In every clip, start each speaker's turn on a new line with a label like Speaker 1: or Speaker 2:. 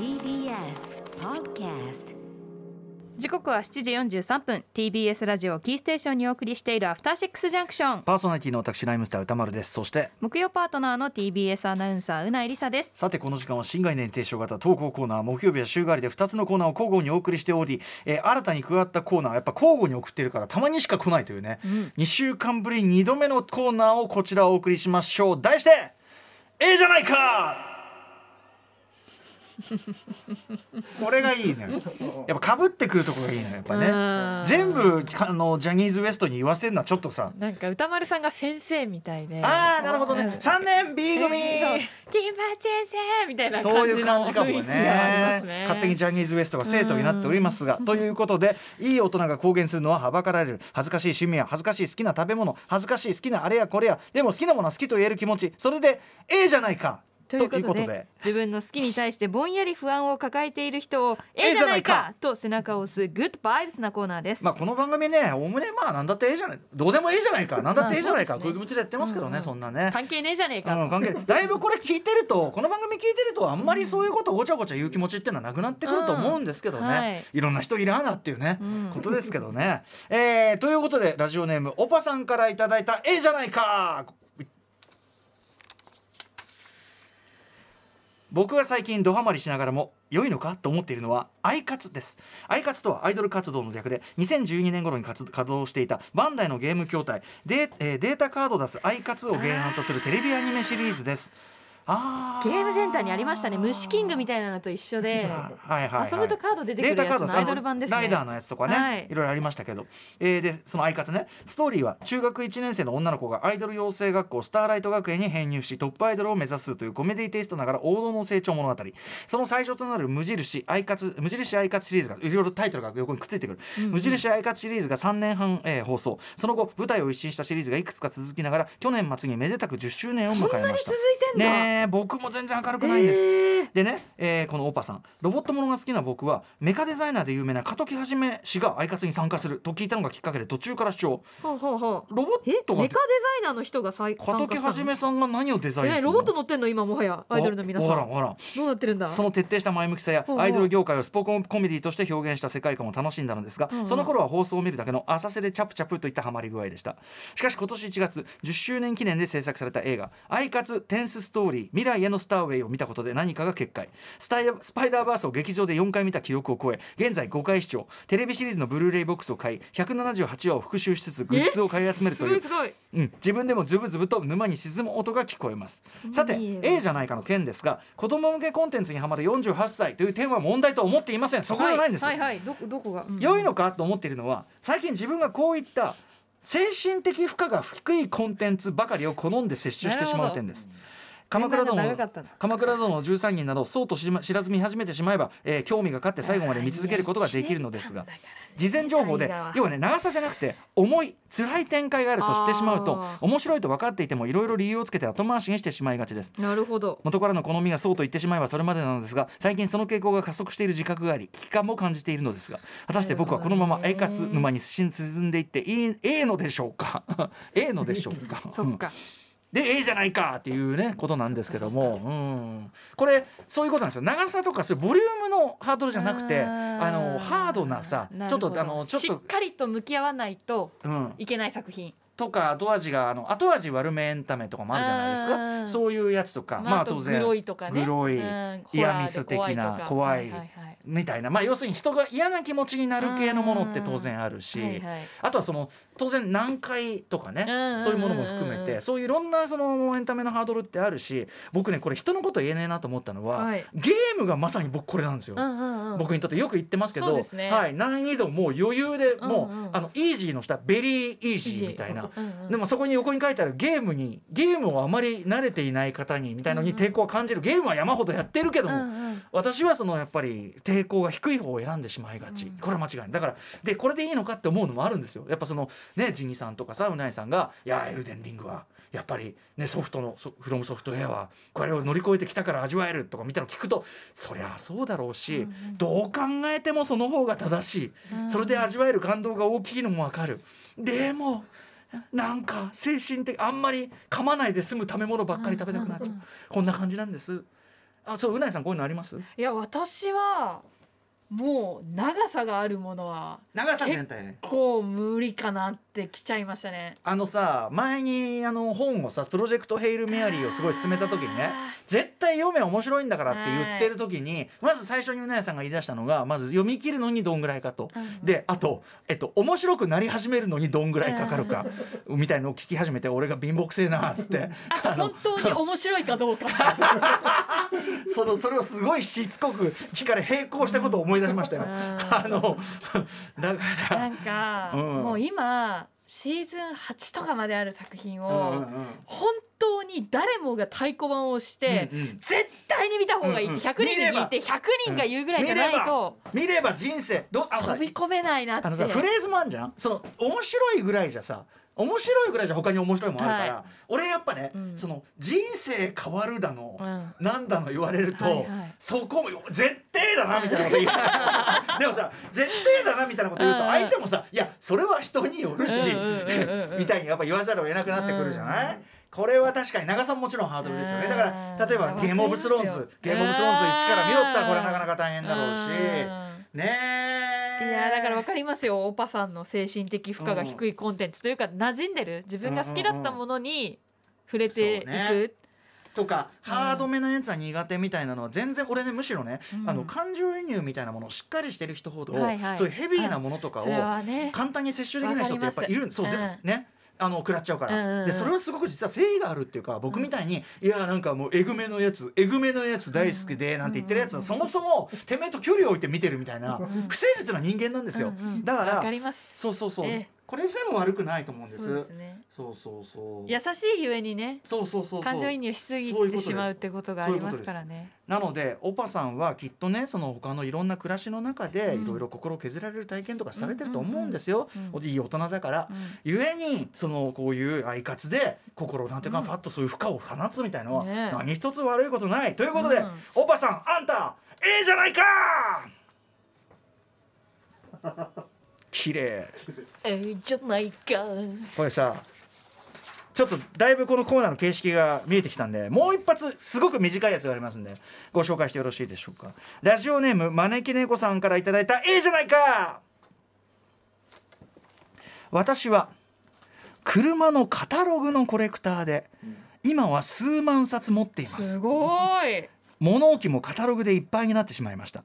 Speaker 1: TBS Podcast
Speaker 2: 時刻は7時43分。TBS ラジオキーステーションにお送りしているアフターシックスジャンクション。
Speaker 3: パーソナリティの私ライムスター歌丸です。そして
Speaker 2: 木曜パートナーの TBS アナウンサーうないりさです。
Speaker 3: さてこの時間は新概念提唱型投稿コーナー木曜日は週替わりで2つのコーナーを交互にお送りしており、えー新たに加わったコーナーやっぱ交互に送ってるからたまにしか来ないというね、2週間ぶり2度目のコーナーをこちらお送りしましょう。題して「ええじゃないか!」これがいいねやっぱかぶってくるところがいいねやっぱ
Speaker 2: うん。
Speaker 3: ね全部あのジャニーズ WEST に言わせるのはちょっとさ。
Speaker 2: なんか歌丸さんが先生みたいで。
Speaker 3: ああなるほどね。
Speaker 2: うん。
Speaker 3: 3年 B 組。
Speaker 2: 金八先生みたいな
Speaker 3: そういう
Speaker 2: 感じ
Speaker 3: かもね。
Speaker 2: ね。
Speaker 3: 勝手にジャニーズ WEST が生徒になっておりますがということでいい大人が公言するのははばかられる。恥ずかしい趣味や恥ずかしい好きな食べ物恥ずかしい好きなあれやこれやでも好きなものは好きと言える気持ち。それでええじゃないか
Speaker 2: ということで自分の好きに対してぼんやり不安を抱えている人をええじゃないかと背中を押すグッドバイブスなコーナーです、
Speaker 3: まあこの番組ねおおむねまあなんだってええじゃないどうでもええじゃないか なんだってええじゃないか、こういう気持ちでやってますけどね、
Speaker 2: うんうん
Speaker 3: そんなね。
Speaker 2: 関係ねえじゃねえかと、
Speaker 3: うん、関係だいぶこれ聞いてると この番組聞いてるとあんまりそういうことをごちゃごちゃ言う気持ちっていうのはなくなってくると思うんですけどね、
Speaker 2: うんはい。
Speaker 3: い、ろんな人いらんなっていうね、
Speaker 2: うん。
Speaker 3: ことですけどね。えーということでラジオネームおぱさんからいただいた「ええじゃないか!」僕が最近ドハマりしながらも良いのかと思っているのはアイカツです。アイカツとはアイドル活動の略で2012年頃に活稼働していたバンダイのゲーム筐体デ,、えーデータカードダスアイカツを原案とするテレビアニメシリーズです。あ
Speaker 2: ゲームセンターにありましたね。虫キングみたいなのと一緒で。
Speaker 3: はいはいはい、
Speaker 2: 遊ぶとカード出てくるやつのアイドル版ですね。
Speaker 3: ライダーのやつとかね、
Speaker 2: はい。
Speaker 3: い、ろいろありましたけど、えーでそのアイカツね。ストーリーは中学1年生の女の子がアイドル養成学校スターライト学園に編入しトップアイドルを目指すというコメディテイストながら王道の成長物語。その最初となる無印アイカツ無印アイカツシリーズがいろいろタイトルが横にくっついてくる、無印アイカツシリーズが3年半、えー放送。その後舞台を一新したシリーズがいくつか続きながら去年末にめでたく10周年を迎えました。
Speaker 2: 続いてんだ。
Speaker 3: ねえ僕も全然明るくないんです、
Speaker 2: えー。
Speaker 3: でね、えーこのオパさん。ロボットものが好きな僕はメカデザイナーで有名なカトキハジメ氏がアイカツに参加すると聞いたのがきっかけで途中から視聴
Speaker 2: ほうほうほう。
Speaker 3: ロボ
Speaker 2: え
Speaker 3: ットが
Speaker 2: メカデザイナーの人が再
Speaker 3: カトキハジメさんが何をデザインするの？
Speaker 2: えロボット乗ってんの？今もはや。アイドルの皆さん。
Speaker 3: わらんわからん。
Speaker 2: どうなってるんだ？
Speaker 3: その徹底した前向きさやアイドル業界をスポコンコメディとして表現した世界観を楽しんだのですが、
Speaker 2: うん。うん
Speaker 3: その頃は放送を見るだけの浅瀬でチャプチャプといったハマり具合でした。しかし今年1月10周年記念で制作された映画「アイカツテンスストーリー未来へのスターウェイ」を見たことで何かが決壊スタイスパイダーバースを劇場で4回見た記録を超え現在5回視聴。テレビシリーズのブルーレイボックスを買い178話を復習しつつグッズを買い集める
Speaker 2: す
Speaker 3: という。
Speaker 2: ごいすごい。
Speaker 3: うん、自分でもズブズブと沼に沈む音が聞こえます。さて A じゃないかの件ですが子供向けコンテンツにはまる48歳という点は問題とは思っていません。そこじゃないんですよ、
Speaker 2: はい。はい。はい。どこどこが、うん。
Speaker 3: 良いのかと思っているのは最近自分がこういった精神的負荷が低いコンテンツばかりを好んで摂取してしまう点です鎌倉殿の。鎌倉殿の13人などそうと知知らず見始めてしまえば、えー興味が勝って最後まで見続けることができるのですが事前情報で要はね長さじゃなくて重い辛い展開があると知ってしまうと面白いと分かっていてもいろいろ理由をつけて後回しにしてしまいがちです。
Speaker 2: なるほど。
Speaker 3: 元からの好みがそうと言ってしまえばそれまでなのですが最近その傾向が加速している自覚があり危機感も感じているのですが果たして僕はこのまま
Speaker 2: なるほどね
Speaker 3: 栄活沼に進んでいっていいええのでしょうか？ええのでしょうか？
Speaker 2: そっか、
Speaker 3: でええじゃないかっていうねことなんですけども、うん、これそういうことなんですよ。長さとかそういうボリュームのハードルじゃなくて
Speaker 2: あ
Speaker 3: のハードなさちょっとあのちょっと
Speaker 2: しっかりと向き合わないと
Speaker 3: うん、
Speaker 2: いけない作品。
Speaker 3: とか後味があの後味悪めエンタメとかもあるじゃないですか。そういうやつとか
Speaker 2: まあ、あとグロいとかね。
Speaker 3: グロい
Speaker 2: うん。
Speaker 3: イヤミス的な怖いみたいな、まあ、要するに人が嫌な気持ちになる系のものって当然あるし、
Speaker 2: はいはい。
Speaker 3: あとはその当然難解とかね、
Speaker 2: うん
Speaker 3: そういうものも含め
Speaker 2: うんうんうん
Speaker 3: てそういういろんなそのエンタメのハードルってあるし僕ねこれ人のこと言えねえなと思ったのは、
Speaker 2: はい。
Speaker 3: ゲームがまさに僕これなんですよ。
Speaker 2: うんうんうん。
Speaker 3: 僕にとってよく言ってますけど
Speaker 2: ね。
Speaker 3: はい、難易度もう余裕でもう、
Speaker 2: うんうん。
Speaker 3: あのイージーの下ベリーイージーみたいな、
Speaker 2: うんうん
Speaker 3: でもそこに横に書いてあるゲームにゲームをあまり慣れていない方にみたいのに抵抗を感じる。ゲームは山ほどやってるけども、
Speaker 2: うんうん。
Speaker 3: 私はそのやっぱり抵抗が低い方を選んでしまいがち、
Speaker 2: うん。
Speaker 3: これは間違いない。だからでこれでいいのかって思うのもあるんですよ。やっぱそのねジニさんとかさうないさんが「いやエルデンリングはやっぱりねソフトのソフロムソフトウェアはこれを乗り越えてきたから味わえる」とか見たの聞くとそりゃそうだろうし、
Speaker 2: うんうん。
Speaker 3: どう考えてもその方が正しい、
Speaker 2: うん。
Speaker 3: それで味わえる感動が大きいのもわかる。でもなんか精神的あんまり噛まないで済む食べ物ばっかり食べたくなっちゃう、こんな感じなんです。あそううなぎさんこういうのあります？
Speaker 2: いや私はもう長さがあるものは
Speaker 3: 長さ全体ね。
Speaker 2: こう無理かなってきちゃいましたね。
Speaker 3: あのさ前にあの本をさプロジェクト「ヘイル・メアリー」をすごい進めた時にね絶対読め面白いんだからって言ってる時にまず最初にうなやさんが言い出したのがまず読み切るのにどんぐらいかと。
Speaker 2: うん。
Speaker 3: であと、えっと、面白くなり始めるのにどんぐらいかかるかみたいのを聞き始めて俺が貧乏くせえなっつって。
Speaker 2: 本当に面白いかどうか。
Speaker 3: そのそれをすごいしつこく聞かれ並行したことを思い出しましたよ。
Speaker 2: うん。
Speaker 3: あの だから
Speaker 2: なんか、
Speaker 3: うん。
Speaker 2: もう今シーズン8とかまである作品
Speaker 3: うん
Speaker 2: を、本当に誰もが太鼓判を押して、絶対に見た方がいいって
Speaker 3: うんうん。
Speaker 2: 100人に聞いて100人が言うぐらいじゃないと
Speaker 3: 見れば。人生ど
Speaker 2: 飛び込めないなって。
Speaker 3: あのさフレーズもあんじゃん。その面白いぐらいじゃさ面白いぐらいじゃ他に面白いもんあるから、
Speaker 2: はい。
Speaker 3: 俺やっぱね、
Speaker 2: うん。
Speaker 3: その人生変わるだの、
Speaker 2: うん。
Speaker 3: なんだの言われると、
Speaker 2: はいはい。
Speaker 3: そこも絶対だなみたいなこと言う でもさ絶対だなみたいなこと言うと相手もさいやそれは人によるしみたいにやっぱ言わざるを得なくなってくるじゃない、
Speaker 2: うん。
Speaker 3: これは確かに長さももちろんハードルですよね。だから
Speaker 2: うん。
Speaker 3: 例えば「ゲームオブスローンズ
Speaker 2: わかりますよ」
Speaker 3: ゲームオブスローンズ1から見ろったらこれはなかなか大変だろうし。
Speaker 2: うん。
Speaker 3: ねえ
Speaker 2: いやだからわかりますよ。オパさんの精神的負荷が低いコンテンツというか馴染んでる。自分が好きだったものに触れていく、
Speaker 3: そうねとか、ハードめなやつは苦手みたいなのは全然俺ねむしろね、
Speaker 2: うん。
Speaker 3: あの感情移入みたいなものをしっかりしてる人ほど、そういうヘビーなものとかを簡単に摂取できない人ってやっぱりいるそう、ぜ
Speaker 2: わかります。
Speaker 3: ねあの食らっちゃうから、でそれはすごく実は誠意があるっていうか僕みたいに、いやなんかもうえぐめのやつえぐめのやつ大好きでなんて言ってるやつはそもそもてめえと距離を置いて見てるみたいな不誠実な人間なんですよ、だから
Speaker 2: わかります。
Speaker 3: そうそうそう、
Speaker 2: ええ
Speaker 3: これ自体も悪くないと思うんです。
Speaker 2: そうですね。
Speaker 3: そうそうそう。
Speaker 2: 優しいゆえにね
Speaker 3: そうそうそう
Speaker 2: 感情移入しすぎてしまうってことがありますからね。
Speaker 3: なのでオパさんはきっとねその他のいろんな暮らしの中で
Speaker 2: うん。
Speaker 3: いろいろ心を削られる体験とかされてると思うんですよ、いい大人だから。
Speaker 2: うん。
Speaker 3: ゆえにそのこういうアイカツで心なんていうか
Speaker 2: うん
Speaker 3: ファッとそういう負荷を放つみたいのは何一つ悪いことない。ということで、
Speaker 2: うん。
Speaker 3: オパさんあんたええじゃないか。綺麗
Speaker 2: えーじゃないか。
Speaker 3: これさちょっとだいぶこのコーナーの形式が見えてきたんでもう一発すごく短いやつがありますんでご紹介してよろしいでしょうか。ラジオネーム招き猫さんからいただいた「ええじゃないか!」私は車のカタログのコレクターで今は数万冊持っています。
Speaker 2: すごい。
Speaker 3: 物置もカタログでいっぱいになってしまいました。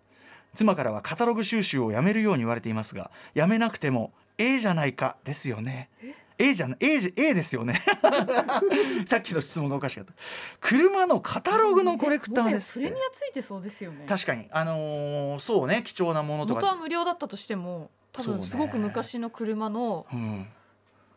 Speaker 3: 妻からはカタログ収集をやめるように言われていますがやめなくても A じゃないかですよね。A じゃな A, じ A ですよね。さっきの質問がおかしかった。車のカタログのコレクターです
Speaker 2: プレミアついてそうですよね。
Speaker 3: 確かに。あのーそうね。貴重なものとか、
Speaker 2: 元は無料だったとしても多分すごく昔の車の、
Speaker 3: うん、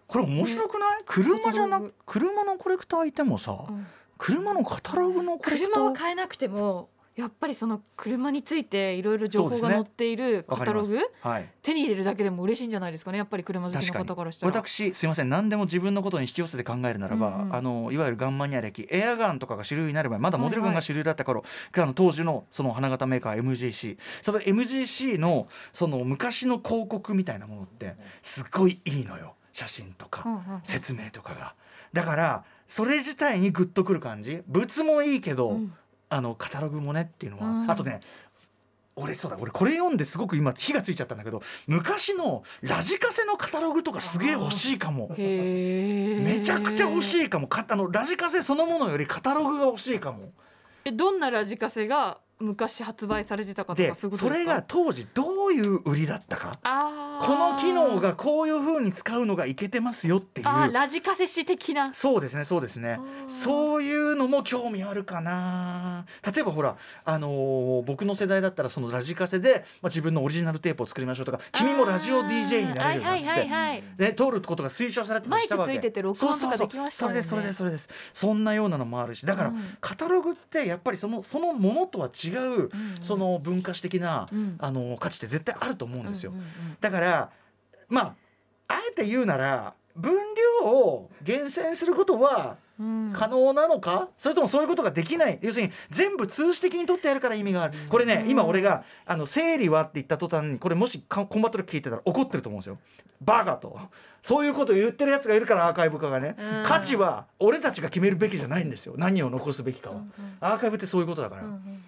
Speaker 3: これ面白くない？車じゃな
Speaker 2: カタログ。
Speaker 3: 車のコレクターいてもさ、
Speaker 2: うん。
Speaker 3: 車のカタログのコレクター？
Speaker 2: 車は買えなくてもやっぱりその車についていろいろ情報が載っているカタログ、
Speaker 3: わかります。はい。
Speaker 2: 手に入れるだけでも嬉しいんじゃないですかねやっぱり車好きの方からしたら。
Speaker 3: 私すいません。何でも自分のことに引き寄せて考えるならば、
Speaker 2: うんうん。
Speaker 3: あのいわゆるガンマニア歴エアガンとかが主流になる前まだモデルガンが主流だった頃、あの当時のその花形メーカー MGC その MGC のその昔の広告みたいなものってすっごいいいのよ。写真とか、説明とかが。だからそれ自体にグッとくる感じ。物もいいけど、
Speaker 2: うん
Speaker 3: あのカタログもねっていうのは、
Speaker 2: うん。
Speaker 3: あとね俺そうだ俺これ読んですごく今火がついちゃったんだけど昔のラジカセのカタログとかすげえ欲しいかも。めちゃくちゃ欲しいかも。かあのラジカセそのものよりカタログが欲しいかも。
Speaker 2: えどんなラジカセが昔発売されてたかと
Speaker 3: で
Speaker 2: かそうい
Speaker 3: それが当時どういう売りだったか？この機能がこういう風に使うのがいけてますよっていう。
Speaker 2: ラジカセ史的な。
Speaker 3: そうですねそうですね。そういうのも興味あるかな。例えばほらあのー僕の世代だったらそのラジカセで、まあ、自分のオリジナルテープを作りましょうとか君もラジオ DJ になれるなんつって
Speaker 2: はいはい。
Speaker 3: ね、通ることが推奨されてたりしたわけ。
Speaker 2: マイクついてて録音とかできましたもんね。
Speaker 3: そうそうそう。それですそれですそれです。そんなようなのもあるし。だから、
Speaker 2: うん。
Speaker 3: カタログってやっぱりそのそのものとは違う、
Speaker 2: うん
Speaker 3: その文化史的な、
Speaker 2: うん。
Speaker 3: あの価値って絶対あると思うんですよ。だからまああえて言うなら分量を厳選することは
Speaker 2: うん。
Speaker 3: 可能なのか、それともそういうことができない？要するに全部通詞的に取ってやるから意味がある。これね今俺が「あの整理は?」って言った途端にこれもしかコンバットで聞いてたら怒ってると思うんですよ。バカと。そういうことを言ってるやつがいるからアーカイブ化がね、
Speaker 2: うん。
Speaker 3: 価値は俺たちが決めるべきじゃないんですよ。何を残すべきかは、アーカイブってそういうことだから、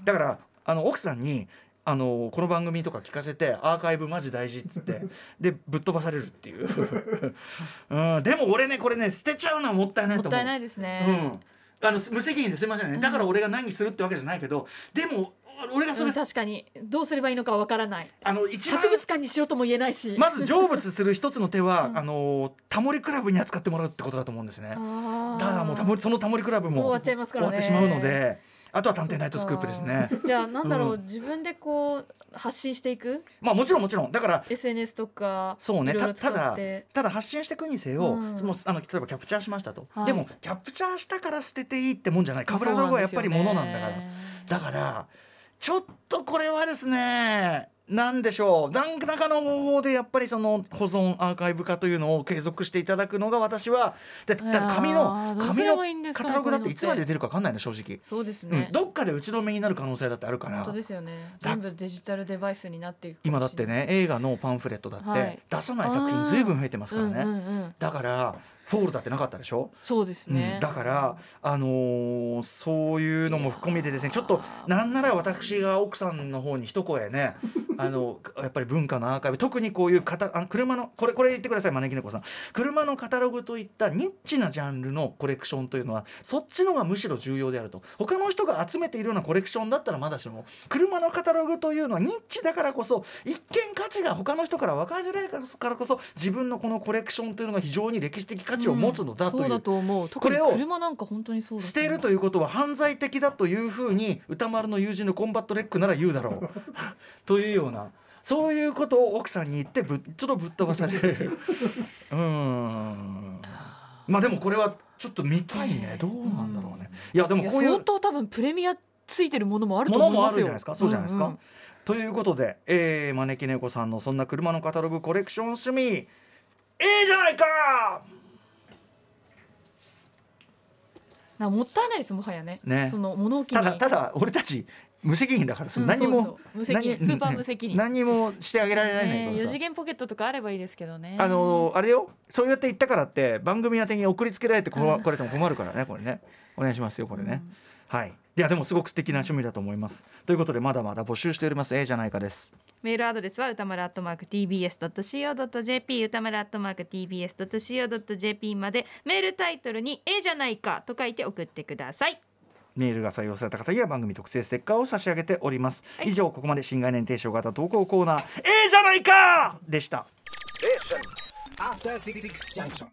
Speaker 3: だからあの奥さんにあのこの番組とか聞かせてアーカイブマジ大事っつって でぶっ飛ばされるっていう、うん、でも俺ねこれね捨てちゃうのはもったいないと思う。
Speaker 2: もったいないですね、
Speaker 3: うん、あの無責任ですいませんね、だから俺が何するってわけじゃないけどでも俺がそれ、
Speaker 2: うん確かに。どうすればいいのかわからない。
Speaker 3: あの一番
Speaker 2: 博物館にしろとも言えないし。
Speaker 3: まず成仏する一つの手は、
Speaker 2: うん。
Speaker 3: あのタモリクラブに扱ってもらうってことだと思うんですね。だもうタモリそのタモリクラブも
Speaker 2: もう終わっちゃいますからね。
Speaker 3: 終わってしまうのであとは探偵ナイトスクープですね。
Speaker 2: じゃあなんだろう、
Speaker 3: う
Speaker 2: 自分でこう発信していく？
Speaker 3: まあもちろんもちろん。だから
Speaker 2: SNS とか
Speaker 3: そうね。たただただ発信していくにせよ、
Speaker 2: うん。
Speaker 3: そのあの例えばキャプチャーしましたと、
Speaker 2: はい。
Speaker 3: でもキャプチャーしたから捨てていいってもんじゃない。カブラログはやっぱりものなんだから。だからちょっとこれはですねなんでしょう。何らかの方法でやっぱりその保存アーカイブ化というのを継続していただくのが私はだだ紙
Speaker 2: い
Speaker 3: の紙のカタログだって
Speaker 2: い
Speaker 3: つまで出るか分かんないの正直、
Speaker 2: そうですね。
Speaker 3: うん、、どっかで打ち止めになる可能性だってあるから。
Speaker 2: 本当ですよね。
Speaker 3: だ
Speaker 2: 全部デジタルデバイスになっていくか
Speaker 3: 今だってね映画のパンフレットだっ
Speaker 2: はい。
Speaker 3: て出さない作品ずいぶん増えてますからね、だからフォールだってなかったでしょ？
Speaker 2: そうですね、
Speaker 3: うん。だから、あのーそういうのも含めてですねちょっとなんなら私が奥さんの方に一声ね あのやっぱり文化のアーカイブ特にこういうカタあの車のこれこれ言ってください招き猫さん。車のカタログといったニッチなジャンルのコレクションというのはそっちのがむしろ重要であると。他の人が集めているようなコレクションだったらまだしも車のカタログというのはニッチだからこそ一見価値が他の人から分かりづらいからこそ自分のこのコレクションというのが非常に歴史的価値を持つのだという。
Speaker 2: そうだと思う。
Speaker 3: これを
Speaker 2: 車なんか本当にそうだ
Speaker 3: 捨てるということは犯罪的だというふうに宇多丸の友人のコンバット REC なら言うだろう。というような。そういうことを奥さんに言ってぶっちょっとぶっ飛ばされる。うーん。まあでもこれはちょっと見たいね。どうなんだろうね。いやでもこういう
Speaker 2: 相当多分プレミアついてるものもあると
Speaker 3: もの
Speaker 2: 思いますよ。
Speaker 3: もあるんじゃないですか。そうじゃないですか、
Speaker 2: うんうん
Speaker 3: ということで、えー、招き猫さんのそんな車のカタログコレクション趣味ええじゃないか
Speaker 2: なもったいないですもはやね。
Speaker 3: ね。
Speaker 2: その物置に。
Speaker 3: ただただ俺たち無責任だからその
Speaker 2: うん
Speaker 3: 何も、
Speaker 2: 無責任。
Speaker 3: 何
Speaker 2: スーパー無責任。
Speaker 3: 何もしてあげられないんだ
Speaker 2: 四次元ポケットとかあればいいですけどね。
Speaker 3: あのあれよ。そうやって言ったからって番組宛てに送りつけられてこれても困るからねこれね。お願いしますよこれね、はい。いやでもすごく素敵な趣味だと思います。ということでまだまだ募集しております。ええじゃないかです。
Speaker 2: メールアドレスは歌丸アットマーク tbs.co.jp 歌丸アットマーク tbs.co.jp までメールタイトルに「ええじゃないか」と書いて送ってください。
Speaker 3: メールが採用された方には番組特製ステッカーを差し上げております、
Speaker 2: はい。
Speaker 3: 以上ここまで新概念提唱型投稿コーナーええじゃないかでした
Speaker 4: Junction.